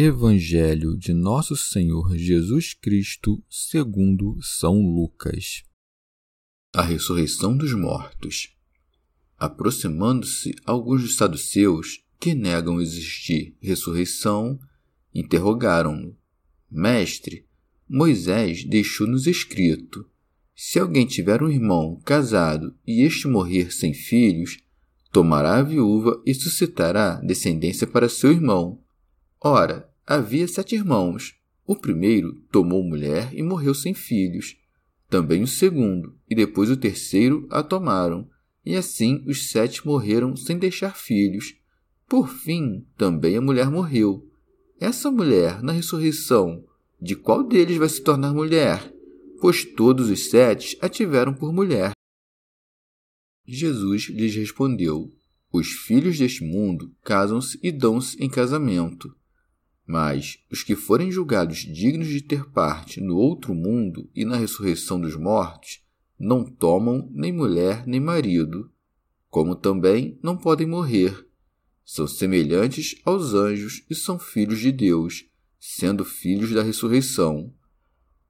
Evangelho de Nosso Senhor Jesus Cristo, segundo São Lucas. A ressurreição dos mortos. Aproximando-se alguns dos saduceus que negam existir ressurreição, interrogaram-no: Mestre, Moisés deixou-nos escrito: se alguém tiver um irmão casado e este morrer sem filhos, tomará a viúva e suscitará descendência para seu irmão. Ora, Havia sete irmãos. O primeiro tomou mulher e morreu sem filhos. Também o segundo, e depois o terceiro a tomaram. E assim os sete morreram sem deixar filhos. Por fim, também a mulher morreu. Essa mulher, na ressurreição, de qual deles vai se tornar mulher? Pois todos os sete a tiveram por mulher. Jesus lhes respondeu: Os filhos deste mundo casam-se e dão-se em casamento mas os que forem julgados dignos de ter parte no outro mundo e na ressurreição dos mortos não tomam nem mulher nem marido, como também não podem morrer. São semelhantes aos anjos e são filhos de Deus, sendo filhos da ressurreição.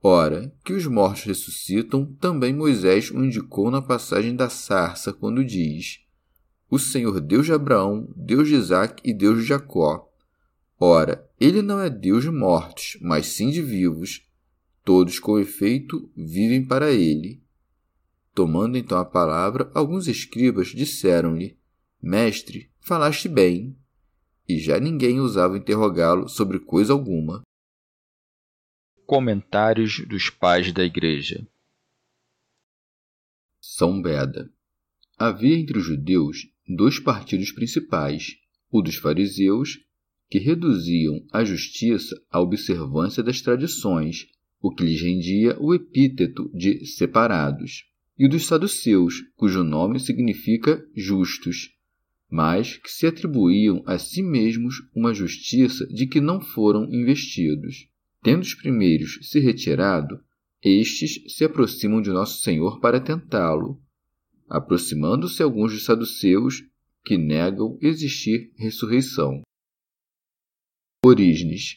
Ora, que os mortos ressuscitam, também Moisés o indicou na passagem da sarça, quando diz: O Senhor Deus de Abraão, Deus de Isaque e Deus de Jacó Ora, ele não é Deus de mortos, mas sim de vivos. Todos, com efeito, vivem para ele. Tomando então a palavra, alguns escribas disseram-lhe: Mestre, falaste bem. E já ninguém ousava interrogá-lo sobre coisa alguma. Comentários dos Pais da Igreja São Beda Havia entre os judeus dois partidos principais, o dos fariseus que reduziam a justiça à observância das tradições, o que lhes rendia o epíteto de separados, e dos saduceus, cujo nome significa justos, mas que se atribuíam a si mesmos uma justiça de que não foram investidos. Tendo os primeiros se retirado, estes se aproximam de Nosso Senhor para tentá-lo. Aproximando-se alguns dos saduceus, que negam existir ressurreição. Orígenes.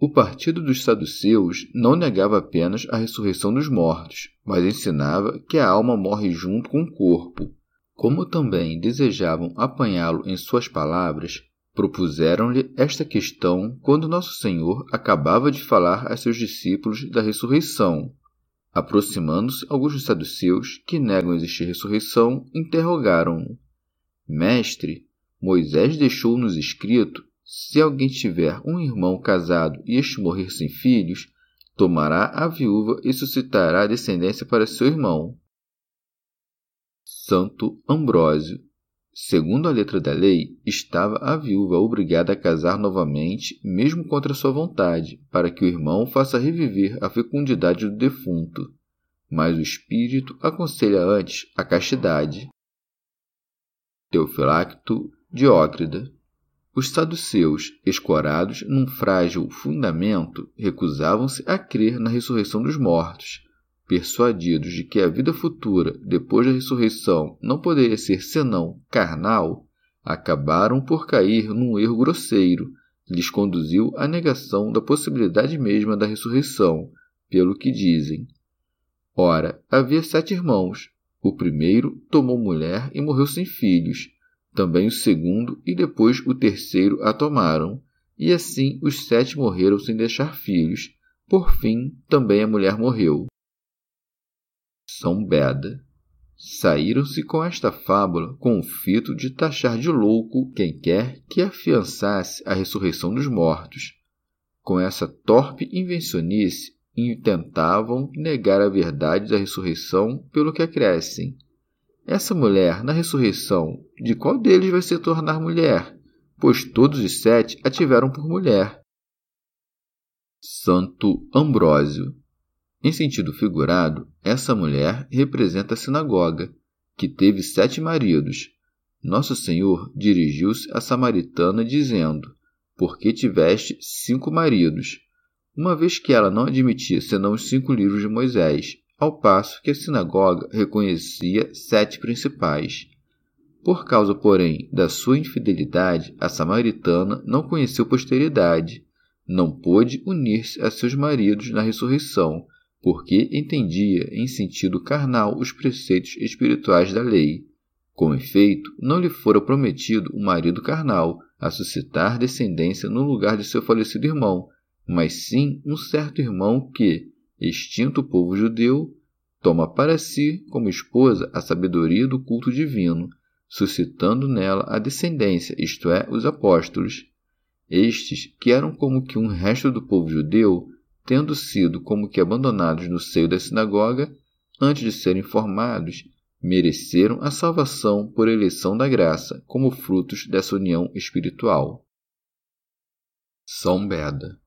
O partido dos saduceus não negava apenas a ressurreição dos mortos, mas ensinava que a alma morre junto com o corpo. Como também desejavam apanhá-lo em suas palavras, propuseram-lhe esta questão quando Nosso Senhor acabava de falar a seus discípulos da ressurreição. Aproximando-se alguns dos saduceus, que negam existir ressurreição, interrogaram-no: Mestre, Moisés deixou-nos escrito se alguém tiver um irmão casado e este morrer sem filhos, tomará a viúva e suscitará descendência para seu irmão. Santo Ambrósio. Segundo a letra da lei, estava a viúva obrigada a casar novamente, mesmo contra sua vontade, para que o irmão faça reviver a fecundidade do defunto. Mas o espírito aconselha antes a castidade. Teofilacto Diócrida os saduceus, escorados num frágil fundamento, recusavam-se a crer na ressurreição dos mortos. Persuadidos de que a vida futura, depois da ressurreição, não poderia ser senão carnal, acabaram por cair num erro grosseiro, que lhes conduziu à negação da possibilidade mesma da ressurreição, pelo que dizem. Ora, havia sete irmãos. O primeiro tomou mulher e morreu sem filhos também o segundo e depois o terceiro a tomaram, e assim os sete morreram sem deixar filhos. Por fim, também a mulher morreu. São Beda. Saíram-se com esta fábula com o fito de taxar de louco quem quer que afiançasse a ressurreição dos mortos. Com essa torpe invencionice, intentavam negar a verdade da ressurreição pelo que acrescem. Essa mulher, na ressurreição, de qual deles vai se tornar mulher? Pois todos os sete a tiveram por mulher. Santo Ambrósio. Em sentido figurado, essa mulher representa a sinagoga, que teve sete maridos. Nosso Senhor dirigiu-se à samaritana dizendo: Por que tiveste cinco maridos? Uma vez que ela não admitia senão os cinco livros de Moisés, ao passo que a sinagoga reconhecia sete principais. Por causa, porém, da sua infidelidade, a samaritana não conheceu posteridade, não pôde unir-se a seus maridos na ressurreição, porque entendia em sentido carnal os preceitos espirituais da lei. Com efeito, não lhe fora prometido um marido carnal a suscitar descendência no lugar de seu falecido irmão, mas sim um certo irmão que, extinto povo judeu, toma para si como esposa a sabedoria do culto divino, suscitando nela a descendência, isto é, os apóstolos. Estes, que eram como que um resto do povo judeu, tendo sido como que abandonados no seio da sinagoga, antes de serem formados, mereceram a salvação por eleição da graça, como frutos dessa união espiritual. São Beda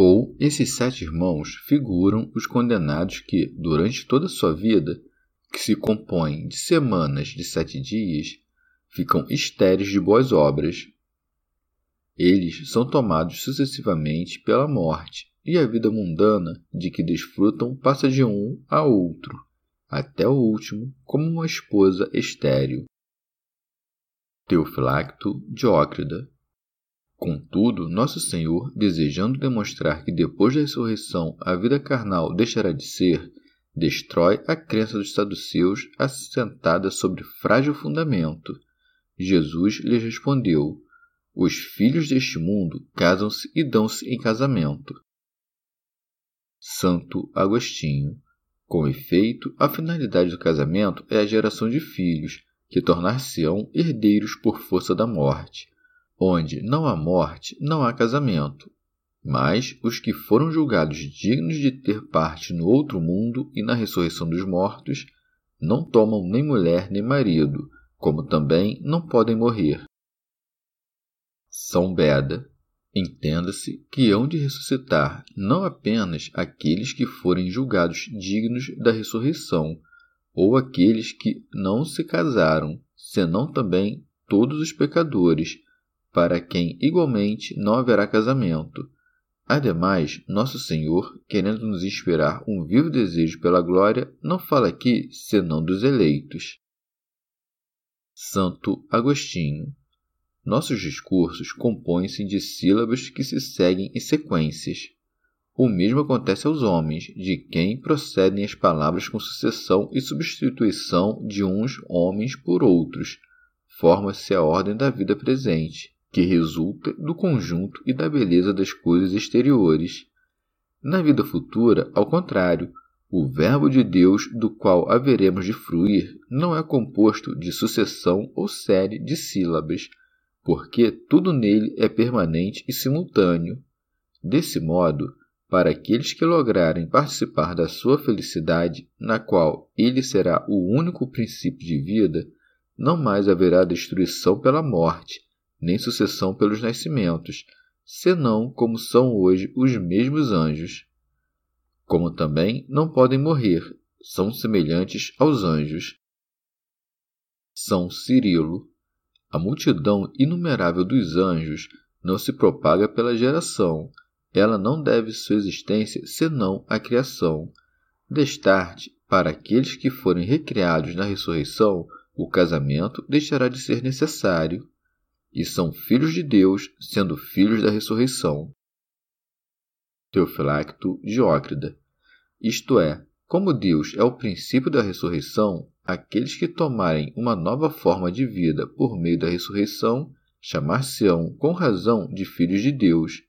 ou esses sete irmãos figuram os condenados que, durante toda sua vida, que se compõe de semanas de sete dias, ficam estéreis de boas obras. Eles são tomados sucessivamente pela morte, e a vida mundana de que desfrutam passa de um a outro, até o último, como uma esposa estéril. Teofilacto Diócrida Contudo, Nosso Senhor, desejando demonstrar que depois da ressurreição a vida carnal deixará de ser, destrói a crença dos saduceus assentada sobre frágil fundamento. Jesus lhes respondeu: Os filhos deste mundo casam-se e dão-se em casamento. Santo Agostinho. Com efeito, a finalidade do casamento é a geração de filhos, que tornar-se-ão herdeiros por força da morte onde não há morte, não há casamento. Mas os que foram julgados dignos de ter parte no outro mundo e na ressurreição dos mortos não tomam nem mulher nem marido, como também não podem morrer. São Beda. Entenda-se que hão de ressuscitar não apenas aqueles que forem julgados dignos da ressurreição, ou aqueles que não se casaram, senão também todos os pecadores, para quem igualmente não haverá casamento. Ademais, Nosso Senhor, querendo nos inspirar um vivo desejo pela glória, não fala aqui senão dos eleitos. Santo Agostinho. Nossos discursos compõem-se de sílabas que se seguem em sequências. O mesmo acontece aos homens, de quem procedem as palavras com sucessão e substituição de uns homens por outros. Forma-se a ordem da vida presente que resulta do conjunto e da beleza das coisas exteriores. Na vida futura, ao contrário, o Verbo de Deus do qual haveremos de fruir não é composto de sucessão ou série de sílabas, porque tudo nele é permanente e simultâneo. Desse modo, para aqueles que lograrem participar da sua felicidade, na qual ele será o único princípio de vida, não mais haverá destruição pela morte, nem sucessão pelos nascimentos, senão como são hoje os mesmos anjos. Como também não podem morrer, são semelhantes aos anjos. São Cirilo. A multidão inumerável dos anjos não se propaga pela geração, ela não deve sua existência senão à criação. Destarte, para aqueles que forem recriados na ressurreição, o casamento deixará de ser necessário e são filhos de Deus, sendo filhos da ressurreição. Teofilacto Diócrida. Isto é, como Deus é o princípio da ressurreição, aqueles que tomarem uma nova forma de vida por meio da ressurreição chamar-se-ão com razão de filhos de Deus.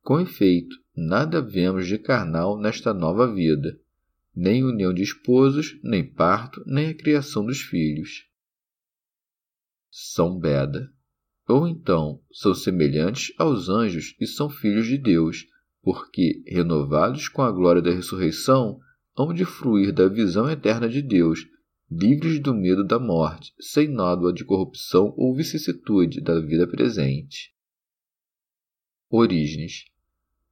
Com efeito, nada vemos de carnal nesta nova vida, nem união de esposos, nem parto, nem a criação dos filhos. São Beda. Ou então, são semelhantes aos anjos e são filhos de Deus, porque, renovados com a glória da ressurreição, hão de fruir da visão eterna de Deus, livres do medo da morte, sem nódoa de corrupção ou vicissitude da vida presente. Orígenes.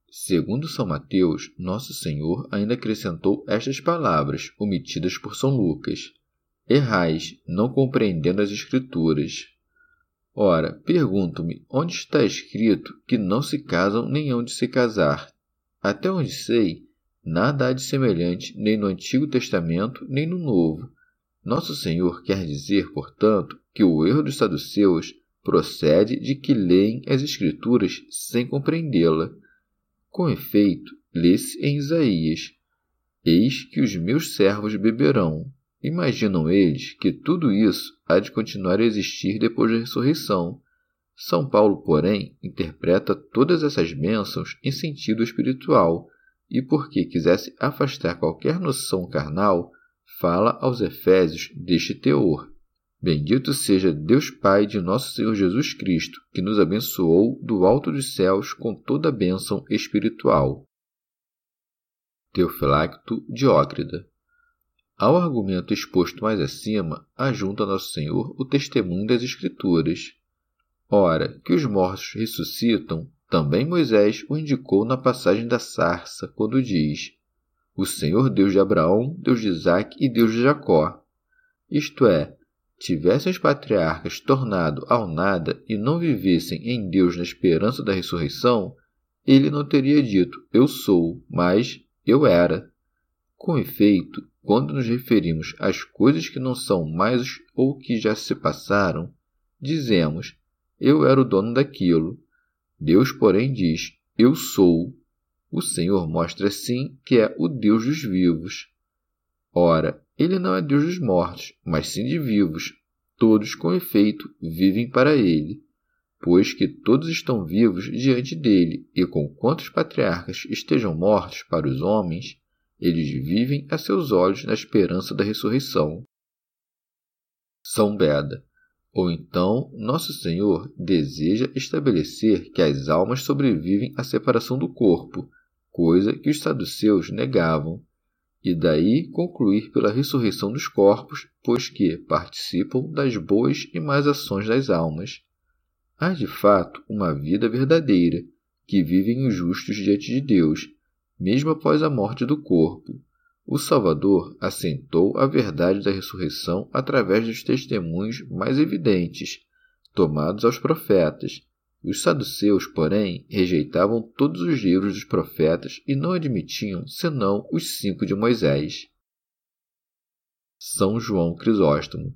Segundo São Mateus, Nosso Senhor ainda acrescentou estas palavras, omitidas por São Lucas: Errais, não compreendendo as Escrituras. Ora, pergunto-me, onde está escrito que não se casam nem hão de se casar? Até onde sei, nada há de semelhante nem no Antigo Testamento nem no Novo. Nosso Senhor quer dizer, portanto, que o erro dos saduceus procede de que leem as Escrituras sem compreendê-la. Com efeito, lê-se em Isaías: Eis que os meus servos beberão. Imaginam eles que tudo isso há de continuar a existir depois da ressurreição. São Paulo, porém, interpreta todas essas bênçãos em sentido espiritual, e porque quisesse afastar qualquer noção carnal, fala aos Efésios deste teor. Bendito seja Deus Pai de nosso Senhor Jesus Cristo, que nos abençoou do alto dos céus com toda a bênção espiritual. Teofilacto Diócrida Ao argumento exposto mais acima, ajunta Nosso Senhor o testemunho das Escrituras. Ora, que os mortos ressuscitam, também Moisés o indicou na passagem da sarça, quando diz: O Senhor Deus de Abraão, Deus de Isaque e Deus de Jacó. Isto é, tivessem os patriarcas tornado ao nada e não vivessem em Deus na esperança da ressurreição, ele não teria dito eu sou, mas eu era. Com efeito, quando nos referimos às coisas que não são mais ou que já se passaram, dizemos eu era o dono daquilo. Deus, porém, diz eu sou. O Senhor mostra assim que é o Deus dos vivos. Ora, ele não é Deus dos mortos, mas sim de vivos. Todos, com efeito, vivem para ele, pois que todos estão vivos diante dele, e com quantos patriarcas estejam mortos para os homens, eles vivem a seus olhos na esperança da ressurreição. São Beda. Ou então, Nosso Senhor deseja estabelecer que as almas sobrevivem à separação do corpo, coisa que os saduceus negavam e daí concluir pela ressurreição dos corpos, pois que participam das boas e más ações das almas. Há de fato uma vida verdadeira, que vivem os justos diante de Deus, mesmo após a morte do corpo. O Salvador assentou a verdade da ressurreição através dos testemunhos mais evidentes, tomados aos profetas, os saduceus, porém, rejeitavam todos os livros dos profetas e não admitiam senão os cinco de Moisés. São João Crisóstomo.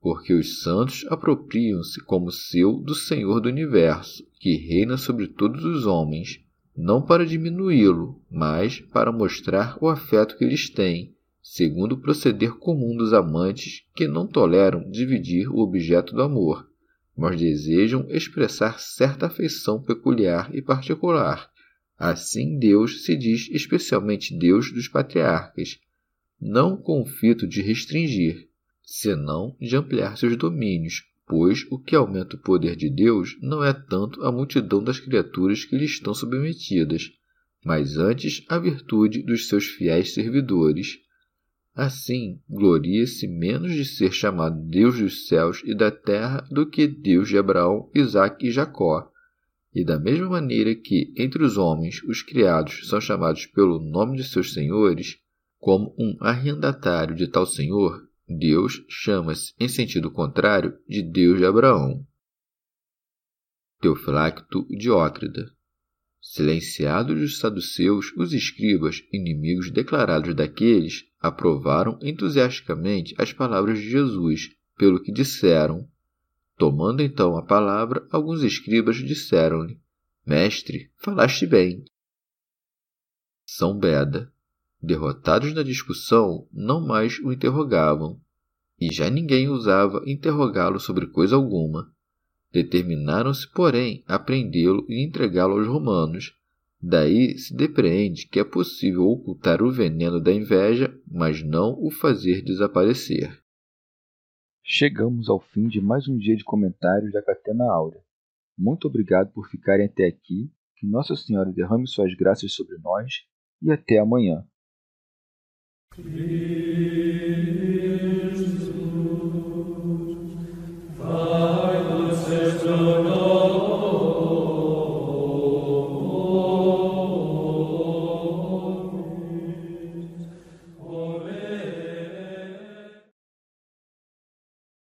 Porque os santos apropriam-se como seu do Senhor do universo, que reina sobre todos os homens, não para diminuí-lo, mas para mostrar o afeto que eles têm, segundo o proceder comum dos amantes que não toleram dividir o objeto do amor mas desejam expressar certa afeição peculiar e particular. Assim, Deus se diz especialmente Deus dos patriarcas, não com o fito de restringir, senão de ampliar seus domínios, pois o que aumenta o poder de Deus não é tanto a multidão das criaturas que lhe estão submetidas, mas antes a virtude dos seus fiéis servidores Assim, gloria-se menos de ser chamado Deus dos céus e da terra do que Deus de Abraão, Isaque e Jacó. E da mesma maneira que entre os homens os criados são chamados pelo nome de seus senhores, como um arrendatário de tal senhor, Deus chama-se, em sentido contrário, de Deus de Abraão. Teofilacto Diócrida Silenciados os saduceus, os escribas, inimigos declarados daqueles, aprovaram entusiasticamente as palavras de Jesus, pelo que disseram. Tomando então a palavra, alguns escribas disseram-lhe: Mestre, falaste bem. São Beda. Derrotados na discussão, não mais o interrogavam, e já ninguém ousava interrogá-lo sobre coisa alguma. Determinaram-se, porém, a prendê-lo e entregá-lo aos romanos. Daí se depreende que é possível ocultar o veneno da inveja, mas não o fazer desaparecer. Chegamos ao fim de mais um dia de comentários da Catena Áurea. Muito obrigado por ficarem até aqui, que Nossa Senhora derrame suas graças sobre nós e até amanhã. Amen.